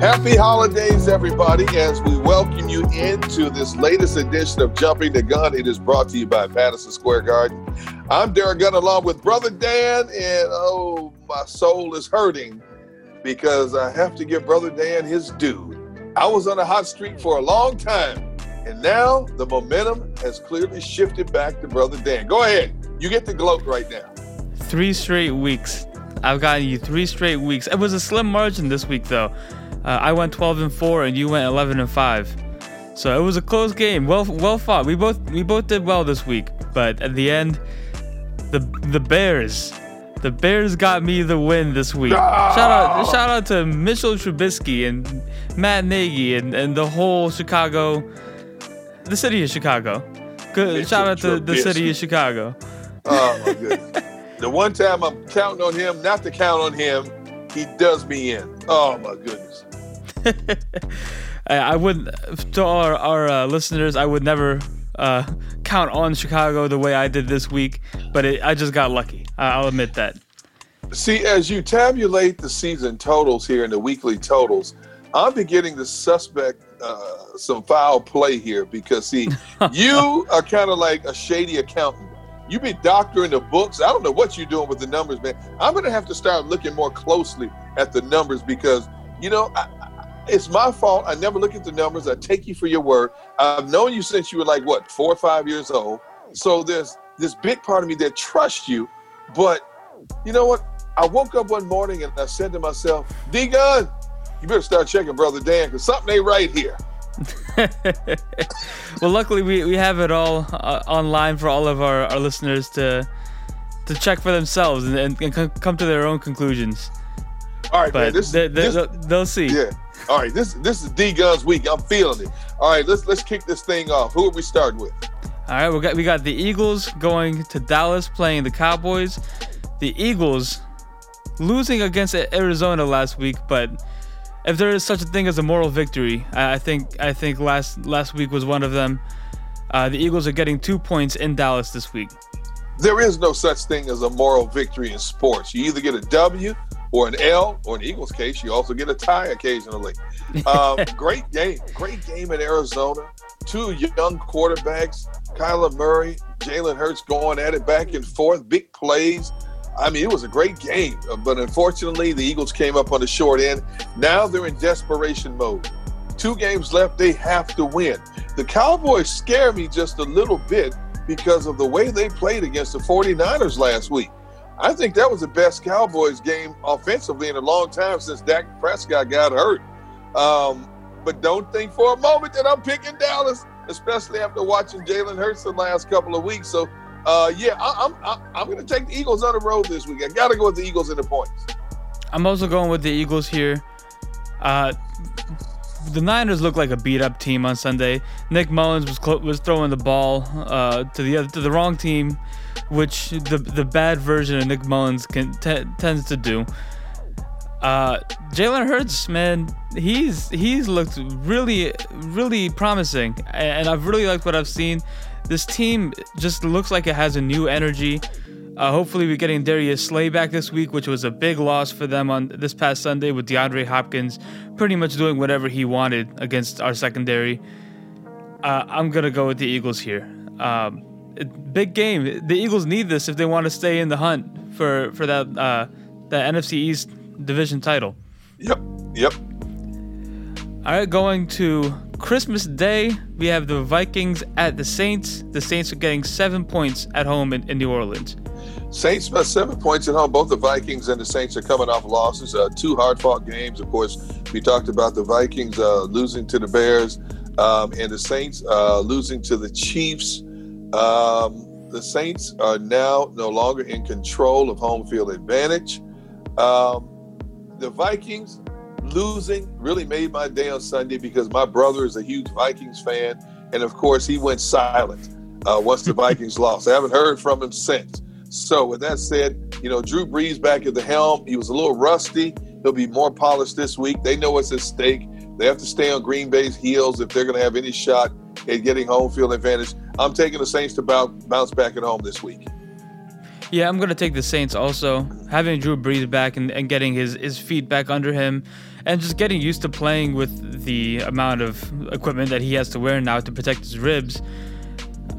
Happy holidays, everybody, as we welcome you into this latest edition of Jumping the Gun. It is brought to you by Madison Square Garden. I'm Derek Gunn along with Brother Dan, and oh, my soul is hurting because I have to give Brother Dan his due. I was on a hot streak for a long time, and now the momentum has clearly shifted back to Brother Dan. Go ahead. You get the gloat right now. Three straight weeks. I've gotten you three straight weeks. It was a slim margin this week, though. Uh, I went 12 and 4 and you went 11 and 5. So it was a close game. Well well fought. We both we both did well this week, but at the end the the Bears the Bears got me the win this week. Shout out shout out to Mitchell Trubisky and Matt Nagy and, and the whole Chicago the city of Chicago. Good Mitchell shout out to the city of Chicago. Oh my goodness. the one time I'm counting on him, not to count on him, he does me in. Oh my goodness. I, I would to our, our uh, listeners, I would never uh, count on Chicago the way I did this week, but it, I just got lucky. I'll admit that. See, as you tabulate the season totals here and the weekly totals, I'm beginning to suspect uh, some foul play here because, see, you are kind of like a shady accountant. You be doctoring the books. I don't know what you're doing with the numbers, man. I'm going to have to start looking more closely at the numbers because, you know, I- it's my fault. I never look at the numbers. I take you for your word. I've known you since you were like, what, four or five years old. So there's this big part of me that trusts you. But you know what? I woke up one morning and I said to myself, D Gun, you better start checking Brother Dan because something ain't right here. well, luckily we, we have it all uh, online for all of our, our listeners to to check for themselves and, and, and come to their own conclusions. All right, man. But This, they, they, this, they'll, they'll see. yeah. All right, this this is D Gun's week. I'm feeling it. All right, let's let's kick this thing off. Who are we starting with? All right, we got we got the Eagles going to Dallas playing the Cowboys. The Eagles losing against Arizona last week, but if there is such a thing as a moral victory, I think I think last last week was one of them. Uh, the Eagles are getting two points in Dallas this week. There is no such thing as a moral victory in sports. You either get a W or an L, or in Eagles' case, you also get a tie occasionally. Um, great game, great game in Arizona. Two young quarterbacks, Kyler Murray, Jalen Hurts going at it back and forth, big plays. I mean, it was a great game, uh, but unfortunately, the Eagles came up on the short end. Now they're in desperation mode. Two games left, they have to win. The Cowboys scare me just a little bit because of the way they played against the 49ers last week. I think that was the best Cowboys game offensively in a long time since Dak Prescott got hurt. Um, but don't think for a moment that I'm picking Dallas, especially after watching Jalen Hurts the last couple of weeks. So, uh, yeah, I, I'm I, I'm going to take the Eagles on the road this week. I got to go with the Eagles in the points. I'm also going with the Eagles here. Uh, the Niners look like a beat up team on Sunday. Nick Mullens was was throwing the ball uh, to the other, to the wrong team, which the the bad version of Nick Mullens can t- tends to do. Uh, Jalen Hurts, man, he's he's looked really really promising, and I've really liked what I've seen. This team just looks like it has a new energy. Uh, hopefully, we're getting Darius Slay back this week, which was a big loss for them on this past Sunday with DeAndre Hopkins pretty much doing whatever he wanted against our secondary. Uh, I'm gonna go with the Eagles here. Um, it, big game. The Eagles need this if they want to stay in the hunt for for that uh, that NFC East division title. Yep. Yep. All right, going to Christmas Day, we have the Vikings at the Saints. The Saints are getting seven points at home in, in New Orleans. Saints by seven points at home. Both the Vikings and the Saints are coming off losses. Uh, two hard-fought games. Of course, we talked about the Vikings uh, losing to the Bears um, and the Saints uh, losing to the Chiefs. Um, the Saints are now no longer in control of home field advantage. Um, the Vikings losing really made my day on Sunday because my brother is a huge Vikings fan, and of course he went silent uh, once the Vikings lost. I haven't heard from him since. So with that said, you know Drew Brees back at the helm. He was a little rusty. He'll be more polished this week. They know what's at stake. They have to stay on Green Bay's heels if they're going to have any shot at getting home field advantage. I'm taking the Saints to bounce back at home this week. Yeah, I'm going to take the Saints also. Having Drew Brees back and, and getting his, his feet back under him and just getting used to playing with the amount of equipment that he has to wear now to protect his ribs.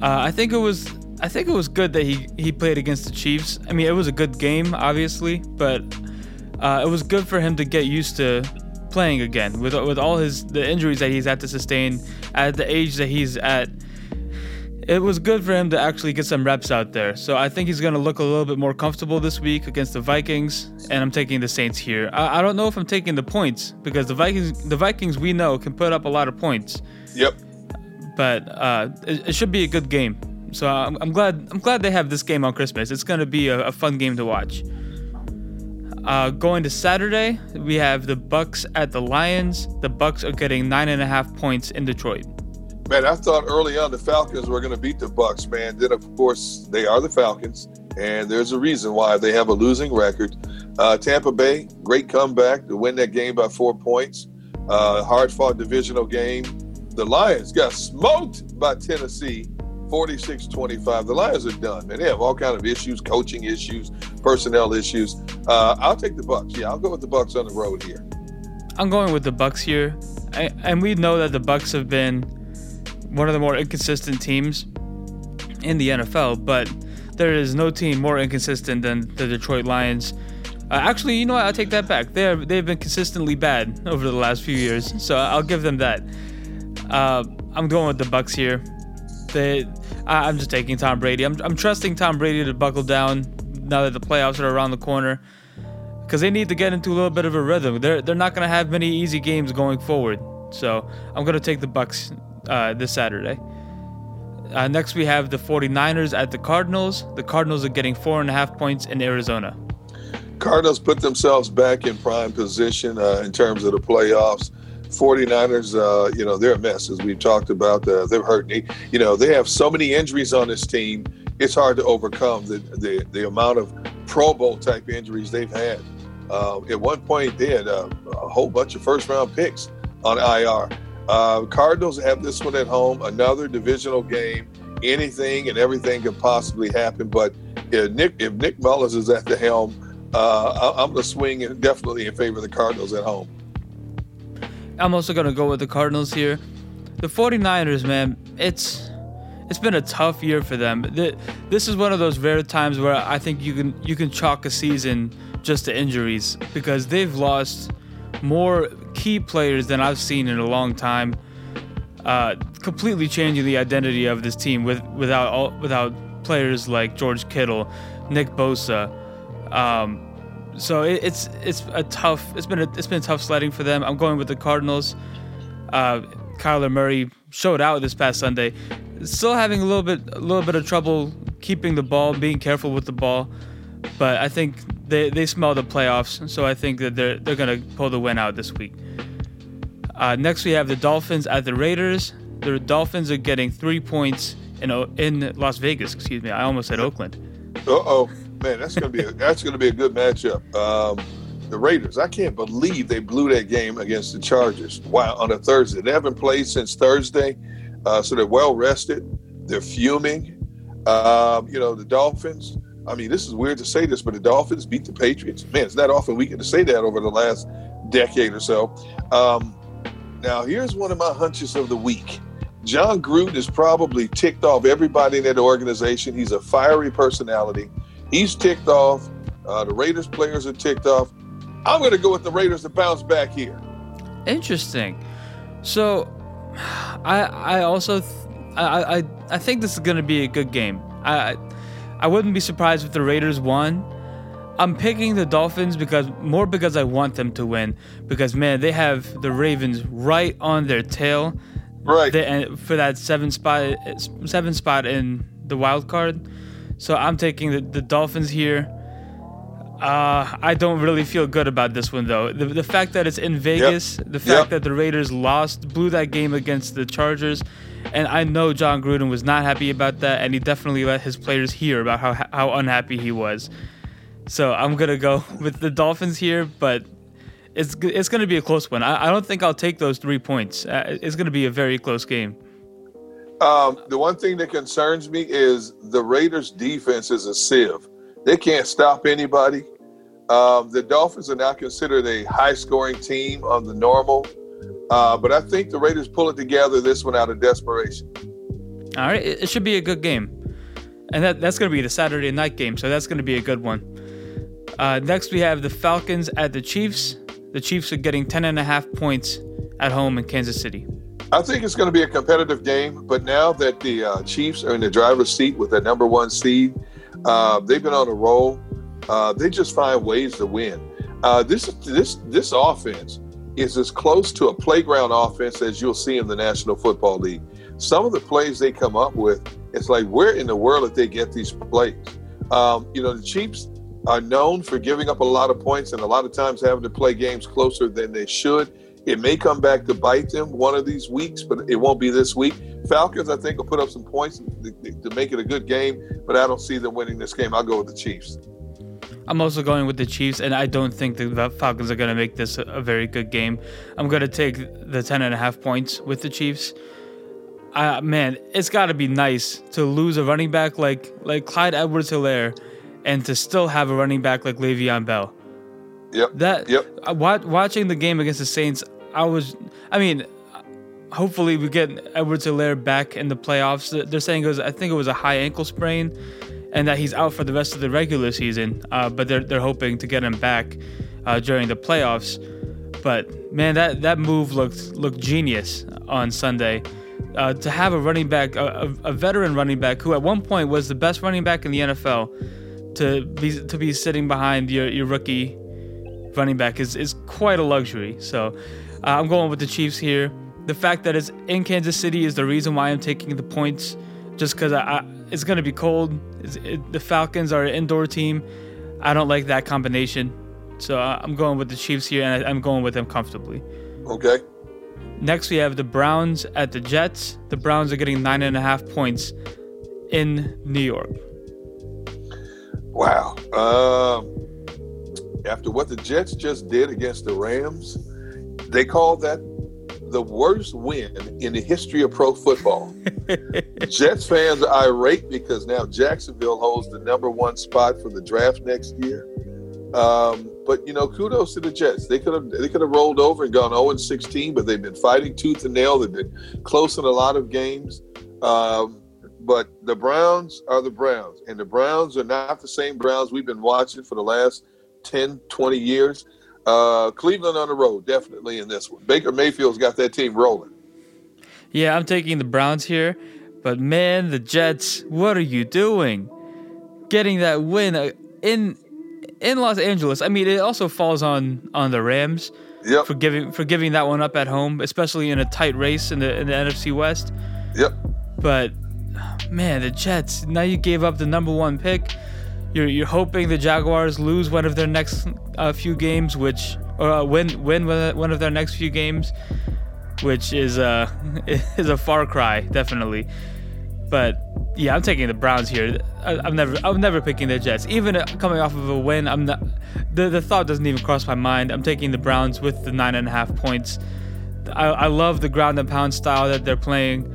Uh, I think it was I think it was good that he, he played against the Chiefs. I mean, it was a good game, obviously, but uh, it was good for him to get used to playing again with with all his the injuries that he's had to sustain at the age that he's at it was good for him to actually get some reps out there. So I think he's going to look a little bit more comfortable this week against the Vikings, and I'm taking the Saints here. I, I, don't know if I'm taking the points because the Vikings, the Vikings we know can put up a lot of points. Yep. But uh, it, it, should be a good game. So I'm, I'm, glad I'm glad they have this game on Christmas. It's going to be a, a, fun game to watch. Uh, going to Saturday, we have the Bucks at the Lions. The Bucks are getting nine and a half points in Detroit. Man, I thought early on the Falcons were going to beat the Bucks. Man, then of course they are the Falcons, and there's a reason why they have a losing record. Uh, Tampa Bay, great comeback to win that game by four points. Uh, hard fought divisional game. The Lions got smoked by Tennessee, 46-25. The Lions are done, man. They have all kind of issues, coaching issues, personnel issues. Uh, I'll take the Bucks. Yeah, I'll go with the Bucks on the road here. I'm going with the Bucks here, I, and we know that the Bucks have been one of the more inconsistent teams in the NFL, but there is no team more inconsistent than the Detroit Lions. Uh, actually, you know what? I'll take that back. They're, they've been consistently bad over the last few years, so I'll give them that. Uh, I'm going with the Bucks here. They, I, am just taking Tom Brady. I'm, I'm trusting Tom Brady to buckle down now that the playoffs are around the corner because they need to get into a little bit of a rhythm. They're they're not going to have many easy games going forward. So I'm going to take the Bucks uh, this Saturday. Uh, next, we have the 49ers at the Cardinals. The Cardinals are getting four and a half points in Arizona. Cardinals put themselves back in prime position uh, in terms of the playoffs. 49ers, uh, you know, they're a mess, as we've talked about. Uh, they're hurting. You know, they have so many injuries on this team, it's hard to overcome the, the, the amount of Pro Bowl type injuries they've had. Uh, at one point, they had a, a whole bunch of first round picks on IR. Uh, Cardinals have this one at home, another divisional game. Anything and everything can possibly happen. But if Nick, if Nick Mullens is at the helm, uh, I'm going to swing definitely in favor of the Cardinals at home. I'm also to go with the Cardinals here. The 49ers, man, it's it's been a tough year for them. This is one of those rare times where I think you can you can chalk a season just to injuries because they've lost more key players than I've seen in a long time. Uh, completely changing the identity of this team with without all, without players like George Kittle, Nick Bosa. Um, so it, it's it's a tough it's been a, it's been tough sledding for them. I'm going with the Cardinals. Uh, Kyler Murray showed out this past Sunday, still having a little bit a little bit of trouble keeping the ball, being careful with the ball, but I think they, they smell the playoffs, so I think that they're they're gonna pull the win out this week. Uh, next, we have the Dolphins at the Raiders. The Dolphins are getting three points in in Las Vegas. Excuse me, I almost said Oakland. Uh oh, man, that's gonna be a, that's gonna be a good matchup. Um, the Raiders, I can't believe they blew that game against the Chargers. Wow, on a Thursday, they haven't played since Thursday, uh, so they're well rested. They're fuming. Um, you know, the Dolphins I mean, this is weird to say this, but the Dolphins beat the Patriots. Man, it's not often we get to say that over the last decade or so. Um, now, here's one of my hunches of the week. Jon Gruden is probably ticked off everybody in that organization. He's a fiery personality. He's ticked off. Uh, the Raiders players are ticked off. I'm going to go with the Raiders to bounce back here. Interesting. So, I I also th- I, I I think this is going to be a good game. I I wouldn't be surprised if the Raiders won. I'm picking the Dolphins because more because I want them to win. Because man, they have the Ravens right on their tail. Right. They, and for that seven spot seven spot in the wild card. So I'm taking the, the Dolphins here. Uh, I don't really feel good about this one though. The, the fact that it's in Vegas, yep. the fact yep. that the Raiders lost, blew that game against the Chargers, and I know Jon Gruden was not happy about that, and he definitely let his players hear about how how unhappy he was. So I'm gonna go with the Dolphins here, but it's it's gonna be a close one. I, I don't think I'll take those three points. Uh, it's gonna be a very close game. Um, the one thing that concerns me is the Raiders' defense is a sieve. They can't stop anybody. Um, the Dolphins are now considered a high scoring team on the normal, uh, but I think the Raiders pull it together this one out of desperation. All right, it, should be a good game. And that, that's going to be the Saturday night game, so that's going to be a good one. Uh, next, we have the Falcons at the Chiefs. The Chiefs are getting 10.5 points at home in Kansas City. I think it's going to be a competitive game, but now that the uh, Chiefs are in the driver's seat with their number one seed, uh, they've been on a roll. Uh, they just find ways to win. Uh, this this this offense is as close to a playground offense as you'll see in the National Football League. Some of the plays they come up with, it's like where in the world did they get these plays? Um, you know, the Chiefs are known for giving up a lot of points and a lot of times having to play games closer than they should. It may come back to bite them one of these weeks, but it won't be this week. Falcons, I think, will put up some points to make it a good game, but I don't see them winning this game. I'll go with the Chiefs. I'm also going with the Chiefs, and I don't think the Falcons are going to make this a, very good game. I'm going to take the 10 and a half points with the Chiefs. Uh, man, it's got to be nice to lose a running back like like Clyde Edwards-Helaire and to still have a running back like Le'Veon Bell. Yep. That yep. Uh, watching the game against the Saints, I was I mean, hopefully we get Edwards-Helaire back in the playoffs. They're saying it was I think it was a high ankle sprain and that he's out for the rest of the regular season. Uh, but they're they're hoping to get him back uh, during the playoffs. But man, that that move looked looked genius on Sunday. Uh, to have a running back, a, a, veteran running back who at one point was the best running back in the NFL, to be to be sitting behind your, your rookie running back is, is quite a luxury. So uh, I'm going with the Chiefs here. The fact that it's in Kansas City is the reason why I'm taking the points, just because I, I it's going to be cold. It, the Falcons are an indoor team. I don't like that combination. So uh, I'm going with the Chiefs here, and I, I'm going with them comfortably. Okay. Next, we have the Browns at the Jets. The Browns are getting nine and a half points in New York. Wow. Um, after what the Jets just did against the Rams, they call that the worst win in the history of pro football. Jets fans are irate because now Jacksonville holds the number one spot for the draft next year. Um, but you know, kudos to the Jets. They could have they could have rolled over and gone 0 and 16, but they've been fighting tooth and nail. They've been close in a lot of games. Um, but the Browns are the Browns, and the Browns are not the same Browns we've been watching for the last 10, 20 years. Uh, Cleveland on the road, definitely in this one. Baker Mayfield's got that team rolling. Yeah, I'm taking the Browns here, but man, the Jets, what are you doing? Getting that win uh, in in Los Angeles. I mean, it also falls on on the Rams yep. for giving for giving that one up at home, especially in a tight race in the in the NFC West. Yep. But man, the Jets. Now you gave up the number one pick. You're you're hoping the Jaguars lose one of their next uh, few games, which or uh, win win one of their next few games, which is uh is a far cry definitely. But yeah, I'm taking the Browns here. I, am never I'm never picking the Jets, even coming off of a win. I'm not the the thought doesn't even cross my mind. I'm taking the Browns with the nine and a half points. I, I love the ground and pound style that they're playing.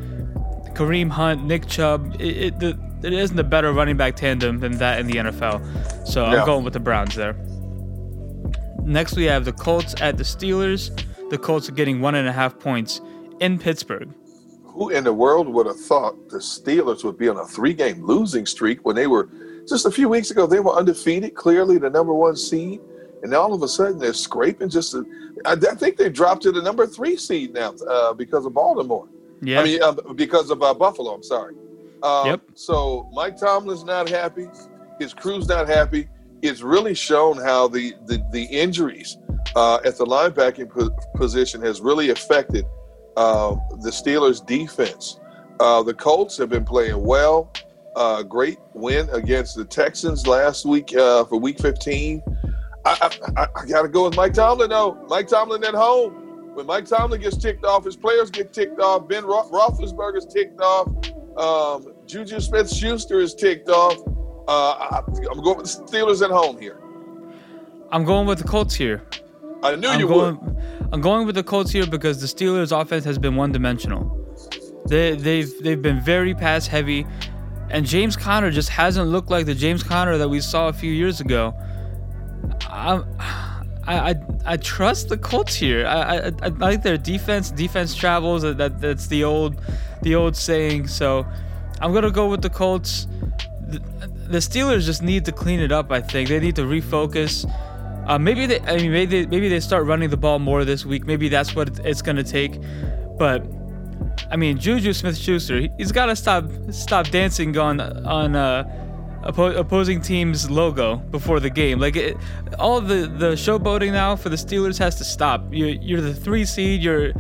Kareem Hunt, Nick Chubb. It, it, the, there isn't a better running back tandem than that in the NFL. So I'm going with the Browns there. Next, we have the Colts at the Steelers. The Colts are getting one and a half points in Pittsburgh. who in the world would have thought the Steelers would be on a three-game losing streak when they were just a few weeks ago they were undefeated, clearly the number one seed, and all of a sudden they're scraping. Just, a, I, I think they dropped to the number three seed now uh, because of Baltimore. Yeah. I mean, uh, because of uh, Buffalo. I'm sorry. Um, Yep. So Mike Tomlin's not happy. His crew's not happy. It's really shown how the the, the injuries uh, at the linebacking po- position has really affected uh, the Steelers' defense. Uh, the Colts have been playing well. Uh, great win against the Texans last week uh, for Week 15. I, I, I, I got to go with Mike Tomlin though. Mike Tomlin at home. When Mike Tomlin gets ticked off, his players get ticked off. Ben Ro- Roethlisberger's ticked off. Um, Juju Smith-Schuster is ticked off. Uh, I, I'm going with the Steelers at home here. I'm going with the Colts here. I knew I'm you going, would. I'm going with the Colts here because the Steelers' offense has been one-dimensional. They, they've they've been very pass heavy, and James Conner just hasn't looked like the James Conner that we saw a few years ago. I I, I, I trust the Colts here. I, I, I like their defense. Defense travels. That, that that's the old the old saying. So I'm gonna go with the Colts. The, the Steelers just need to clean it up. I think they need to refocus. Uh, maybe they, I mean, maybe they, maybe they start running the ball more this week. Maybe that's what it's gonna take. But I mean, Juju Smith-Schuster, he's got to stop stop dancing on on uh, oppo- opposing team's logo before the game. Like it, all the the showboating now for the Steelers has to stop. You're you're the three seed. You're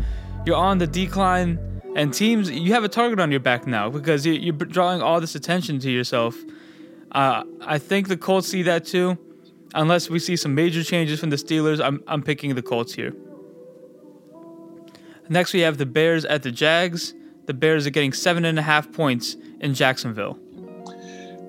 you're on the decline, and teams you have a target on your back now because you, you're drawing all this attention to yourself. Uh, I think the Colts see that too. Unless we see some major changes from the Steelers, I'm I'm picking the Colts here. Next, we have the Bears at the Jags. The Bears are getting seven and a half points in Jacksonville.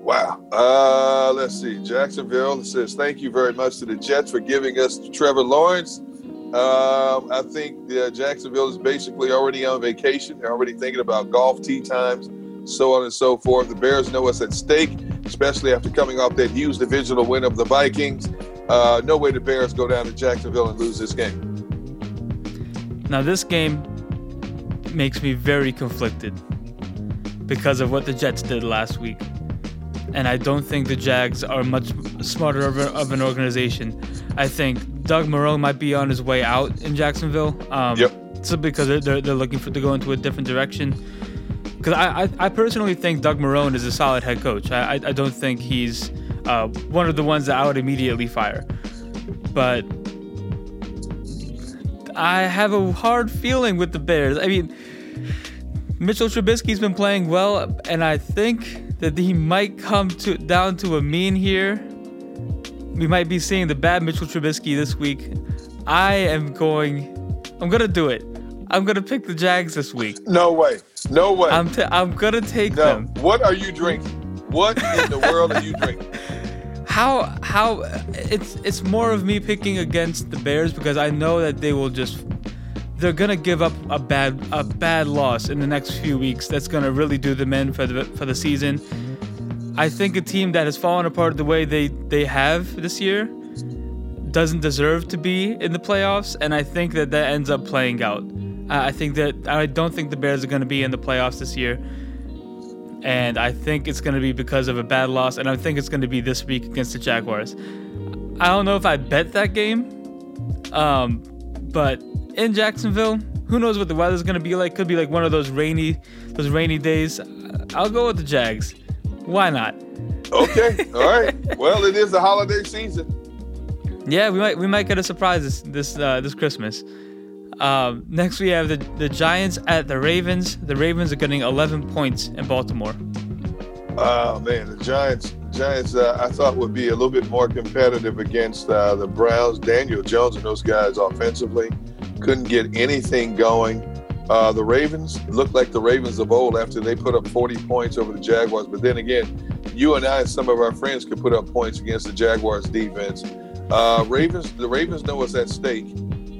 Wow. Uh, let's see. Jacksonville says thank you very much to the Jets for giving us Trevor Lawrence. Um, I think uh, Jacksonville is basically already on vacation. They're already thinking about golf tee times, so on and so forth. The Bears know what's at stake, especially after coming off that huge divisional win of the Vikings. Uh, no way the Bears go down to Jacksonville and lose this game. Now, this game makes me very conflicted because of what the Jets did last week. And I don't think the Jags are much smarter of, a, of an organization. I think Doug Marrone might be on his way out in Jacksonville. Um, Yep. Simply because they're, they're, they're looking for to go into a different direction. Because I, I, I personally think Doug Marrone is a solid head coach. I, I, I don't think he's uh, one of the ones that I would immediately fire. But I have a hard feeling with the Bears. I mean, Mitchell Trubisky's been playing well, and I think that he might come to down to a mean here. We might be seeing the bad Mitchell Trubisky this week. I am going. I'm gonna do it. I'm gonna pick the Jags this week. No way. No way. I'm t- I'm gonna take no. them. What are you drinking? What in the world are you drinking? How how it's it's more of me picking against the Bears because I know that they will just they're gonna give up a bad a bad loss in the next few weeks. That's gonna really do them in for the for the season. I think a team that has fallen apart the way they they have this year doesn't deserve to be in the playoffs, and I think that that ends up playing out. I think that I don't think the Bears are gonna be in the playoffs this year and I think it's going to be because of a bad loss, and I think it's going to be this week against the Jaguars. I don't know if I bet that game, um, but in Jacksonville, who knows what the weather's going to be like? Could be like one of those rainy, those rainy days. I'll go with the Jags. Why not? Okay. All right. Well, it is the holiday season. Yeah, we might we might get a surprise this this uh, this Christmas. Um, next, we have the the Giants at the Ravens. The Ravens are getting 11 points in Baltimore. Oh man, the Giants. Giants, uh, I thought would be a little bit more competitive against uh, the Browns. Daniel Jones and those guys offensively couldn't get anything going. Uh, the Ravens looked like the Ravens of old after they put up 40 points over the Jaguars. But then again, you and I and some of our friends could put up points against the Jaguars defense. Uh, Ravens, the Ravens know what's at stake.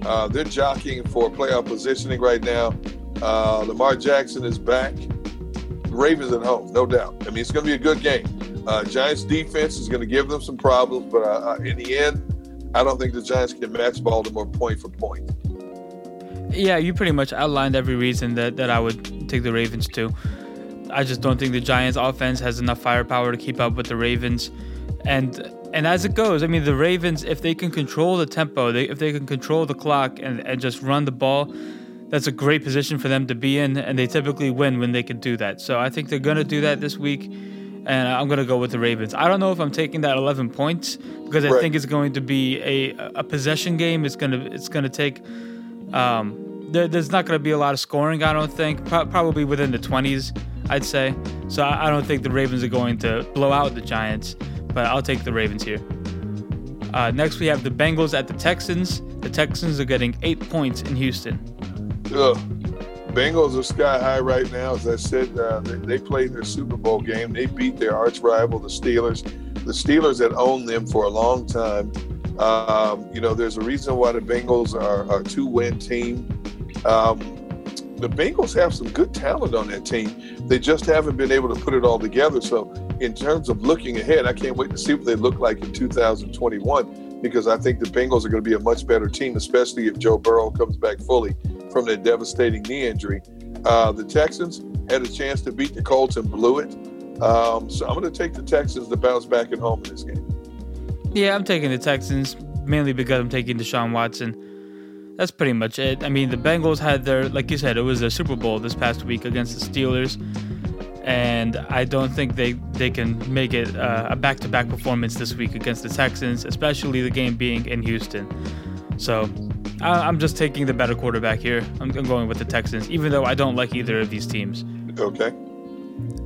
Uh, they're jockeying for playoff positioning right now. Uh, Lamar Jackson is back. Ravens at home, no doubt. I mean, it's going to be a good game. Uh, Giants defense is going to give them some problems, but uh, in the end, I don't think the Giants can match Baltimore point for point. Yeah, you pretty much outlined every reason that, that I would take the Ravens to. I just don't think the Giants offense has enough firepower to keep up with the Ravens. And and as it goes, I mean the Ravens, if they can control the tempo, they, if they can control the clock and, and just run the ball, that's a great position for them to be in, and they typically win when they can do that. So I think they're gonna do that this week, and I'm gonna go with the Ravens. I don't know if I'm taking that 11 points because I Right. think it's going to be a a possession game. It's gonna it's gonna take. Um, there, there's not gonna be a lot of scoring. I don't think. Pro- probably within the 20s, I'd say. So I, I don't think the Ravens are going to blow out the Giants, but I'll take the Ravens here. Uh, next, we have the Bengals at the Texans. The Texans are getting eight points in Houston. Ugh. Bengals are sky high right now. As I said, uh, they, they played their Super Bowl game. They beat their arch rival, the Steelers. The Steelers had owned them for a long time. Um, you know, there's a reason why the Bengals are, a two-win team. Um, the Bengals have some good talent on that team. They just haven't been able to put it all together. So, in terms of looking ahead, I can't wait to see what they look like in 2021 because I think the Bengals are going to be a much better team, especially if Joe Burrow comes back fully from that devastating knee injury. Uh, the Texans had a chance to beat the Colts and blew it. Um, so, I'm going to take the Texans to bounce back at home in this game. Yeah, I'm taking the Texans mainly because I'm taking Deshaun Watson. That's pretty much it. I mean, the Bengals had their, like you said, it was a Super Bowl this past week against the Steelers, and I don't think they they can make it uh, a back-to-back performance this week against the Texans, especially the game being in Houston. So. I- I'm just taking the better quarterback here. I'm I'm going with the Texans, even though I don't like either of these teams. Okay.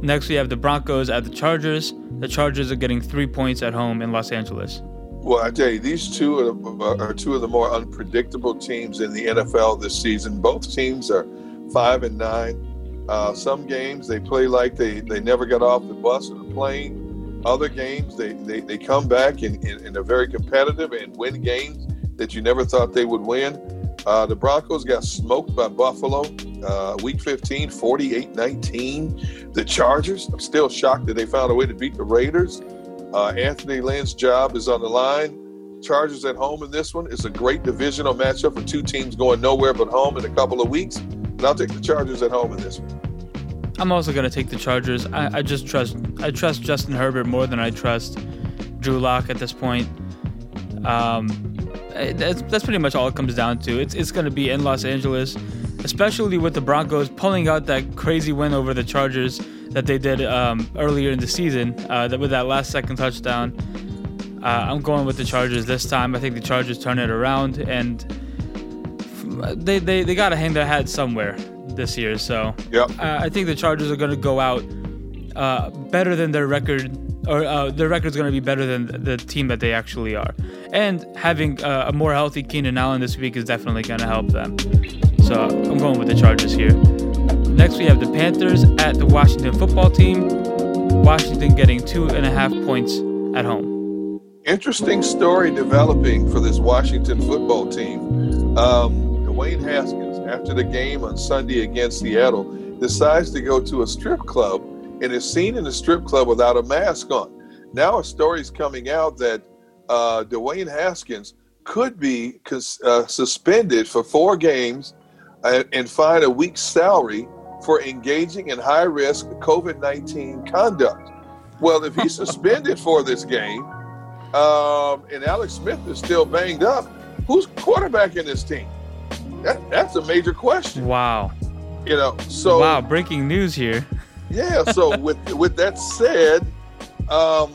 Next, we have the Broncos at the Chargers. The Chargers are getting three points at home in Los Angeles. Well, I tell you, these two are, are two of the more unpredictable teams in the NFL this season. Both teams are five and nine. Uh, some games they play like they, they never got off the bus or the plane. Other games they, they, they come back and, and, and are very competitive and win games that you never thought they would win. Uh, the Broncos got smoked by Buffalo uh, week 15, 48 19. The Chargers, I'm still shocked that they found a way to beat the Raiders. Uh, Anthony Lynn's job is on the line. Chargers at home in this one. It's a great divisional matchup for two teams going nowhere but home in a couple of weeks. And I'll take the Chargers at home in this one. I'm also gonna take the Chargers. I, I just trust I trust Justin Herbert more than I trust Drew Lock at this point. Um, that's, that's pretty much all it comes down to. It's it's gonna be in Los Angeles, especially with the Broncos pulling out that crazy win over the Chargers that they did um, earlier in the season uh, that with that last second touchdown. Uh, I'm going with the Chargers this time. I think the Chargers turn it around and they they, they got to hang their hat somewhere this year. So Yep. uh, I think the Chargers are going to go out uh, better than their record, or uh, their record's going to be better than the team that they actually are. And having uh, a more healthy Keenan Allen this week is definitely going to help them. So I'm going with the Chargers here. Next, we have the Panthers at the Washington football team. Washington getting two and a half points at home. Interesting story developing for this Washington football team. Um, Dwayne Haskins, after the game on Sunday against Seattle, decides to go to a strip club and is seen in a strip club without a mask on. Now, a story is coming out that uh, Dwayne Haskins could be uh, suspended for four games uh, and fined a week's salary for engaging in high risk COVID 19 conduct. Well, if he's suspended for this game, um, and Alex Smith is still banged up. Who's quarterbacking this team? That, that's a major question. Wow. You know, so wow, breaking news here. Yeah. So with with that said, um,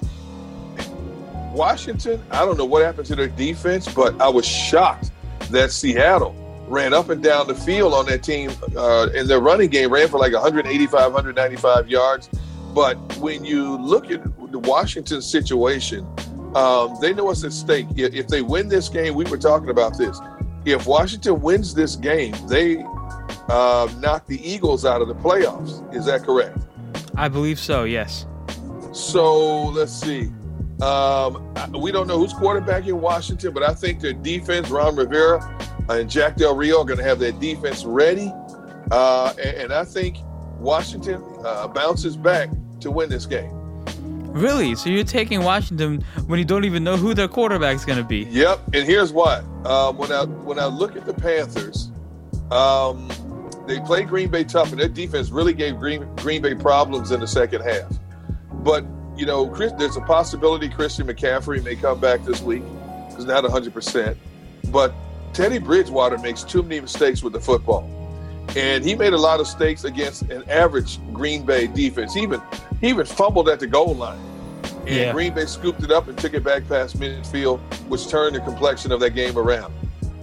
Washington, I don't know what happened to their defense, but I was shocked that Seattle ran up and down the field on that team, uh, and their running game ran for like 185, 195 yards. But when you look at the Washington situation, um, they know what's at stake. If they win this game, we were talking about this. If Washington wins this game, they uh, knock the Eagles out of the playoffs. Is that correct? I believe so. Yes. So let's see. Um, we don't know who's quarterback in Washington, but I think their defense, Ron Rivera and Jack Del Rio, are going to have their defense ready. Uh, and, and I think Washington uh, bounces back to win this game. Really? So you're taking Washington when you don't even know who their quarterback's going to be? Yep, and here's why. Um, when I when I look at the Panthers, um, they played Green Bay tough, and their defense really gave Green Green Bay problems in the second half. But you know, Chris, there's a possibility Christian McCaffrey may come back this week. He's not 100, percent but Teddy Bridgewater makes too many mistakes with the football, and he made a lot of mistakes against an average Green Bay defense. He even he even fumbled at the goal line. And yeah. Green Bay scooped it up and took it back past midfield, which turned the complexion of that game around.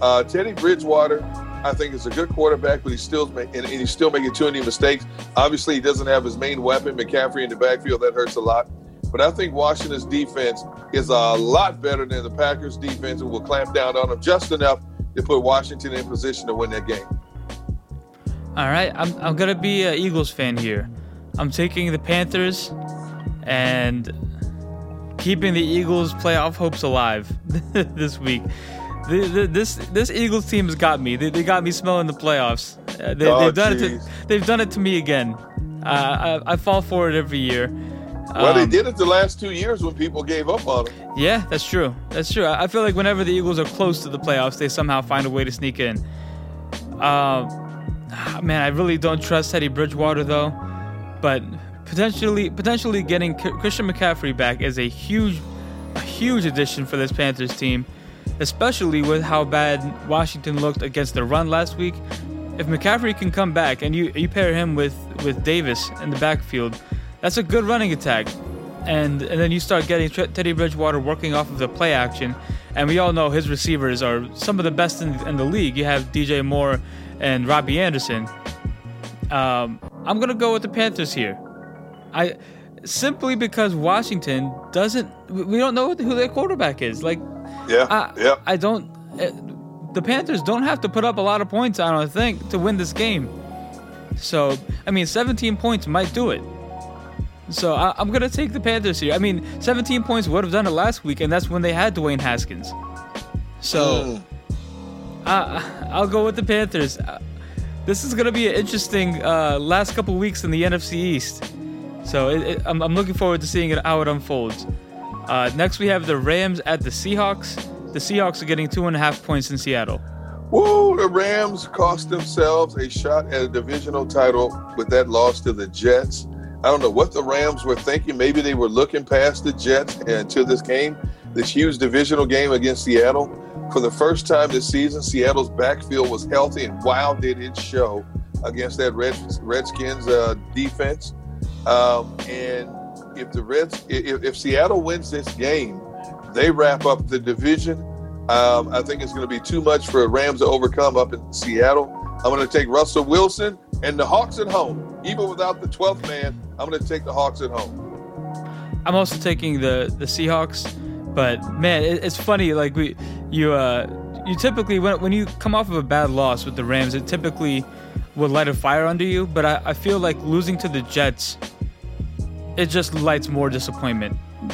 Uh, Teddy Bridgewater, I think, is a good quarterback, but he's still and, and he's still making too many mistakes. Obviously, he doesn't have his main weapon, McCaffrey, in the backfield. That hurts a lot. But I think Washington's defense is a lot better than the Packers' defense and will clamp down on them just enough to put Washington in position to win that game. All right, I'm, I'm to be an Eagles fan here. I'm taking the Panthers and keeping the Eagles' playoff hopes alive this week. The, this this Eagles team has got me. They, they got me smelling the playoffs. Uh, they, have oh, done it. To, they've done it to me again. Uh, I, I, fall for it every year. Well, um, they did it the last two years when people gave up on them. Yeah, that's true. That's true. I feel like whenever the Eagles are close to the playoffs, they somehow find a way to sneak in. Uh, man, I really don't trust Teddy Bridgewater though, but potentially potentially getting Christian McCaffrey back is a huge a huge addition for this Panthers team, especially with how bad Washington looked against the run last week. If McCaffrey can come back and you you pair him with with Davis in the backfield that's a good running attack. And, and then you start getting Teddy Bridgewater working off of the play action. And we all know his receivers are some of the best in, in the league. You have DJ Moore and Robbie Anderson. Um, I'm going to go with the Panthers here. I simply because Washington doesn't we don't know who their quarterback is. Like Yeah. I, yeah. I don't uh, the Panthers don't have to put up a lot of points I don't think to win this game. So, I mean 17 points might do it. So I, am gonna take the Panthers here. I mean, 17 points would have done it last week, and that's when they had Dwayne Haskins. So mm. uh, I'll go with the Panthers. Uh, this is gonna be an interesting uh, last couple weeks in the NFC East. So it, it, I'm, I'm, looking forward to seeing it how it unfolds. Uh, next, we have the Rams at the Seahawks. The Seahawks are getting two and a half points in Seattle. Woo! The Rams cost themselves a shot at a divisional title with that loss to the Jets. I don't know what the Rams were thinking. Maybe they were looking past the Jets until this game, this huge divisional game against Seattle. For the first time this season, Seattle's backfield was healthy, and wow, did it show against that Red, Redskins uh, defense. Um, and if the Reds, if, if, Seattle wins this game, they wrap up the division. Um, I think it's going to be too much for Rams to overcome up in Seattle. I'm going to take Russell Wilson and the Hawks at home. Even without the 12th man, I'm going to take the Hawks at home. I'm also taking the the Seahawks, but man, it, it's funny. Like we, you, uh, you typically when when you come off of a bad loss with the Rams, it typically would light a fire under you. But I, I feel like losing to the Jets, it just lights more disappointment.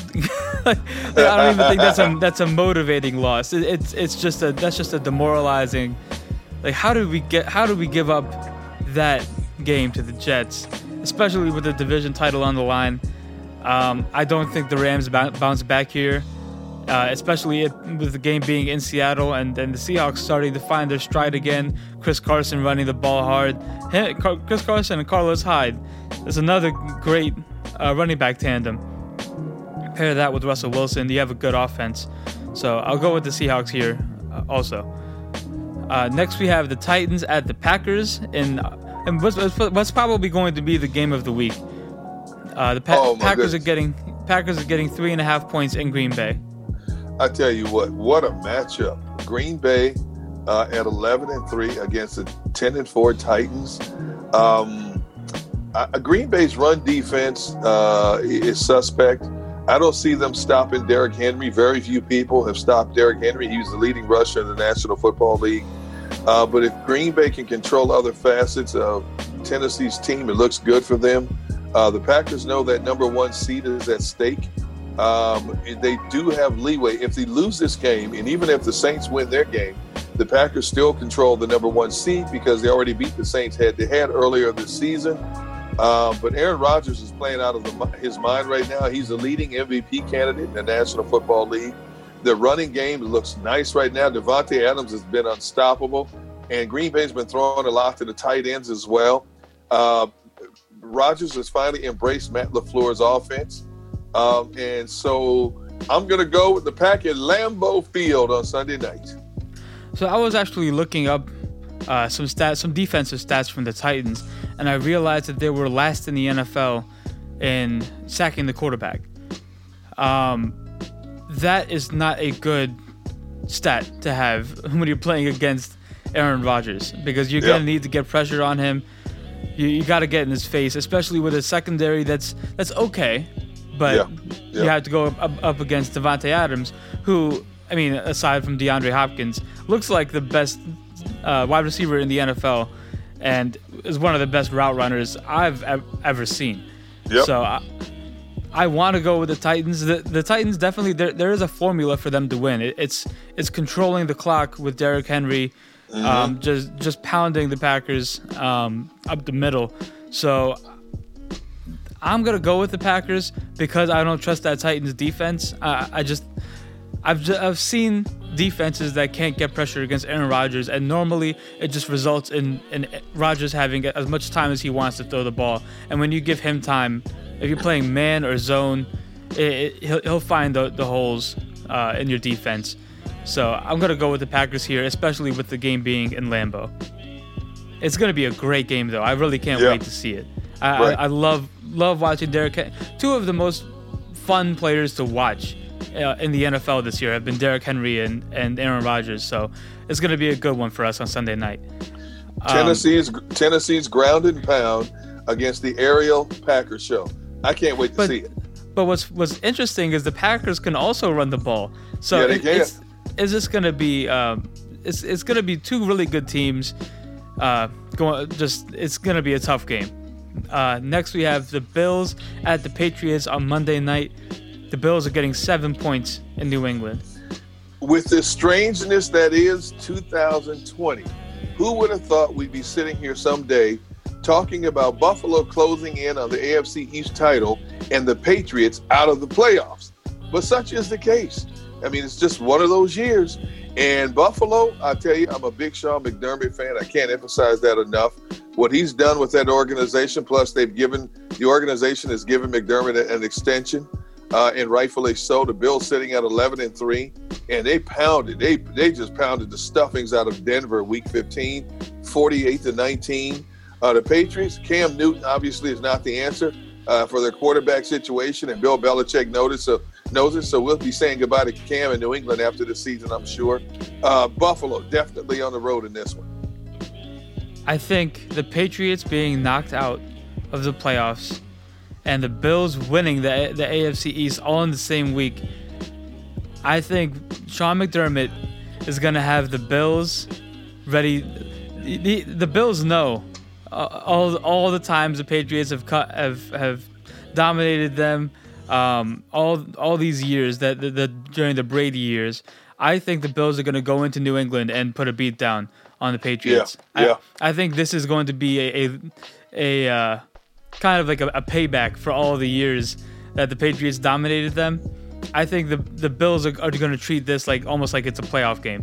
I don't even think that's a that's a motivating loss. It, it's it's just a that's just a demoralizing. Like how do we get how do we give up that game to the Jets? especially with the division title on the line. Um, I don't think the Rams bounce back here, uh, especially with the game being in Seattle and then the Seahawks starting to find their stride again. Chris Carson running the ball hard. Chris Carson and Carlos Hyde is another great uh, running back tandem. Pair that with Russell Wilson, you have a good offense. So I'll go with the Seahawks here uh, also. Uh, next, we have the Titans at the Packers in and what's, what's probably going to be the game of the week. Uh, the pa- oh, Packers goodness. are getting Packers are getting three and a half points in Green Bay. I tell you what, what a matchup! Green Bay uh, at eleven and three against the ten and four Titans. Um, uh, Green Bay's run defense uh, is suspect. I don't see them stopping Derrick Henry. Very few people have stopped Derrick Henry. He was the leading rusher in the National Football League. Uh, but if Green Bay can control other facets of Tennessee's team, it looks good for them. Uh, the Packers know that number one seed is at stake. Um, they do have leeway. If they lose this game, and even if the Saints win their game, the Packers still control the number one seed because they already beat the Saints head to head earlier this season. Um, but Aaron Rodgers is playing out of the, his mind right now. He's the leading MVP candidate in the National Football League. The running game looks nice right now. Davante Adams has been unstoppable. and Green Bay's been throwing a lot to the tight ends as well. Uh, Rodgers has finally embraced Matt LaFleur's offense. Um, and so I'm going to go with the pack at Lambeau Field on Sunday night. So I was actually looking up uh, some stats, some defensive stats from the Titans, and I realized that they were last in the NFL in sacking the quarterback. Um, that is not a good stat to have when you're playing against Aaron Rodgers because you're gonna need to get pressure on him. You, you got to get in his face, especially with a secondary that's that's okay, but yeah. Yeah. you have to go up, up against Davante Adams, who I mean, aside from DeAndre Hopkins, looks like the best uh, wide receiver in the NFL, and is one of the best route runners I've ever seen. Yep. So I, I want to go with the Titans. The, the Titans definitely there, there is a formula for them to win. It, it's it's controlling the clock with Derrick Henry, mm-hmm. um, just just pounding the Packers um, up the middle. So I'm gonna go with the Packers because I don't trust that Titans defense. I, I just I've I've seen defenses that can't get pressure against Aaron Rodgers, and normally it just results in in Rodgers having as much time as he wants to throw the ball. And when you give him time, if you're playing man or zone, it, it, he'll he'll find the the holes uh, in your defense. So I'm gonna go with the Packers here, especially with the game being in Lambeau. It's gonna be a great game, though. I really can't yeah. wait to see it. I, right. I, I love love watching Derrick. Two of the most fun players to watch uh, in the NFL this year have been Derrick Henry and, and Aaron Rodgers. So it's going to be a good one for us on Sunday night. Um, Tennessee's Tennessee's ground and pound against the aerial Packers show. I can't wait to but, see it. But what's what's interesting is the Packers can also run the ball. So yeah, it, it's is this going to be um, it's it's going to be two really good teams. Uh, going just it's going to be a tough game. Uh, next we have the Bills at the Patriots on Monday night the Bills are getting seven points in New England. With the strangeness that is 2020, who would have thought we'd be sitting here someday talking about Buffalo closing in on the AFC East title and the Patriots out of the playoffs? But such is the case. I mean, it's just one of those years. And Buffalo, I tell you, I'm a big Sean McDermott fan. I can't emphasize that enough. What he's done with that organization, plus they've given the organization has given McDermott an extension uh, and rightfully so. The Bills sitting at 11 and three, and they pounded. They they just pounded the stuffings out of Denver week 15, 48 to 19. Uh, the Patriots, Cam Newton obviously is not the answer uh, for their quarterback situation, and Bill Belichick noticed so knows it. So we'll be saying goodbye to Cam in New England after the season, I'm sure. Uh, Buffalo definitely on the road in this one. I think the Patriots being knocked out of the playoffs and the Bills winning the the AFC East all in the same week, I think Sean McDermott is gonna have the Bills ready. The, the Bills know uh, all all the times the Patriots have cut have have dominated them. Um, all all these years that the, the during the Brady years, I think the Bills are going to go into New England and put a beat down on the Patriots. Yeah, yeah. I, I think this is going to be a a, a uh, kind of like a, a payback for all the years that the Patriots dominated them. I think the the Bills are, are going to treat this like almost like it's a playoff game.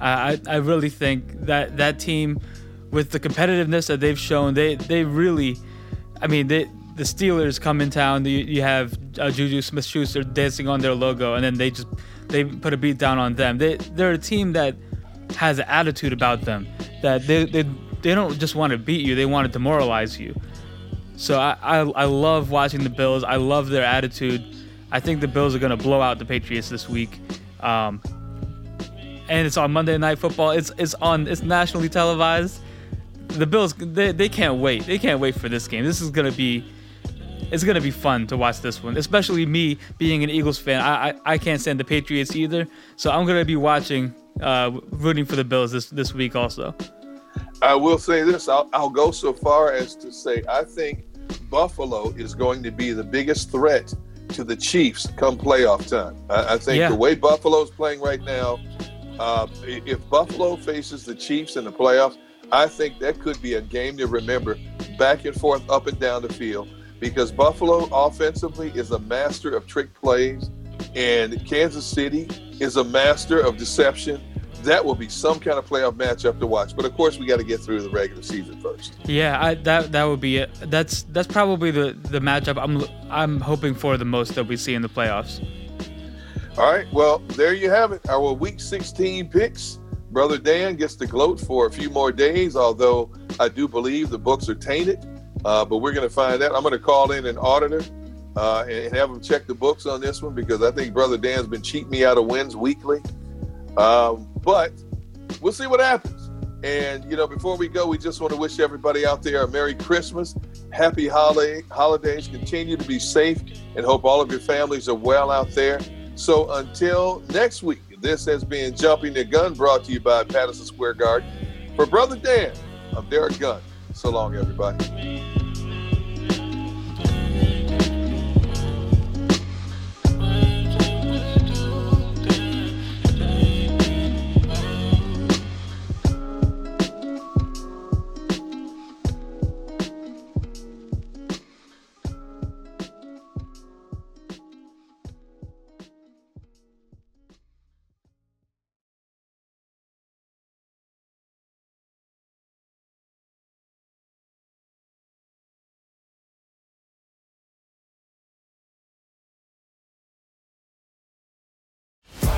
I I really think that that team, with the competitiveness that they've shown, they they really, I mean they. The Steelers come in town. You, you have uh, Juju Smith-Schuster dancing on their logo, and then they just they put a beat down on them. They they're a team that has an attitude about them that they they, they don't just want to beat you; they want to demoralize you. So I, I, I love watching the Bills. I love their attitude. I think the Bills are going to blow out the Patriots this week. Um, and it's on Monday Night Football. It's it's on. It's nationally televised. The Bills they, they can't wait. They can't wait for this game. This is gonna be it's gonna be fun to watch this one. Especially me being an Eagles fan. I I, I can't stand the Patriots either. So I'm gonna be watching, uh, rooting for the Bills this this week also. I will say this. I'll, I'll go so far as to say I think Buffalo is going to be the biggest threat to the Chiefs come playoff time. I, I think yeah. the way Buffalo is playing right now, uh, if Buffalo faces the Chiefs in the playoffs, I think that could be a game to remember back and forth, up and down the field, because Buffalo offensively is a master of trick plays, and Kansas City is a master of deception. That will be some kind of playoff matchup to watch. But of course, we got to get through the regular season first. Yeah, I, that that would be it. That's that's probably the the matchup I'm I'm hoping for the most that we see in the playoffs. All right, well there you have it. Our Week 16 picks. Brother Dan gets to gloat for a few more days, although I do believe the books are tainted. Uh, but we're going to find out. I'm going to call in an auditor uh, and have him check the books on this one because I think Brother Dan's been cheating me out of wins weekly. Um, but we'll see what happens. And you know, before we go, we just want to wish everybody out there a Merry Christmas, Happy holiday holidays. Continue to be safe, and hope all of your families are well out there. So until next week, this has been Jumping the Gun, brought to you by Patterson Square Garden. For Brother Dan, I'm Derek Gunn. So long, everybody.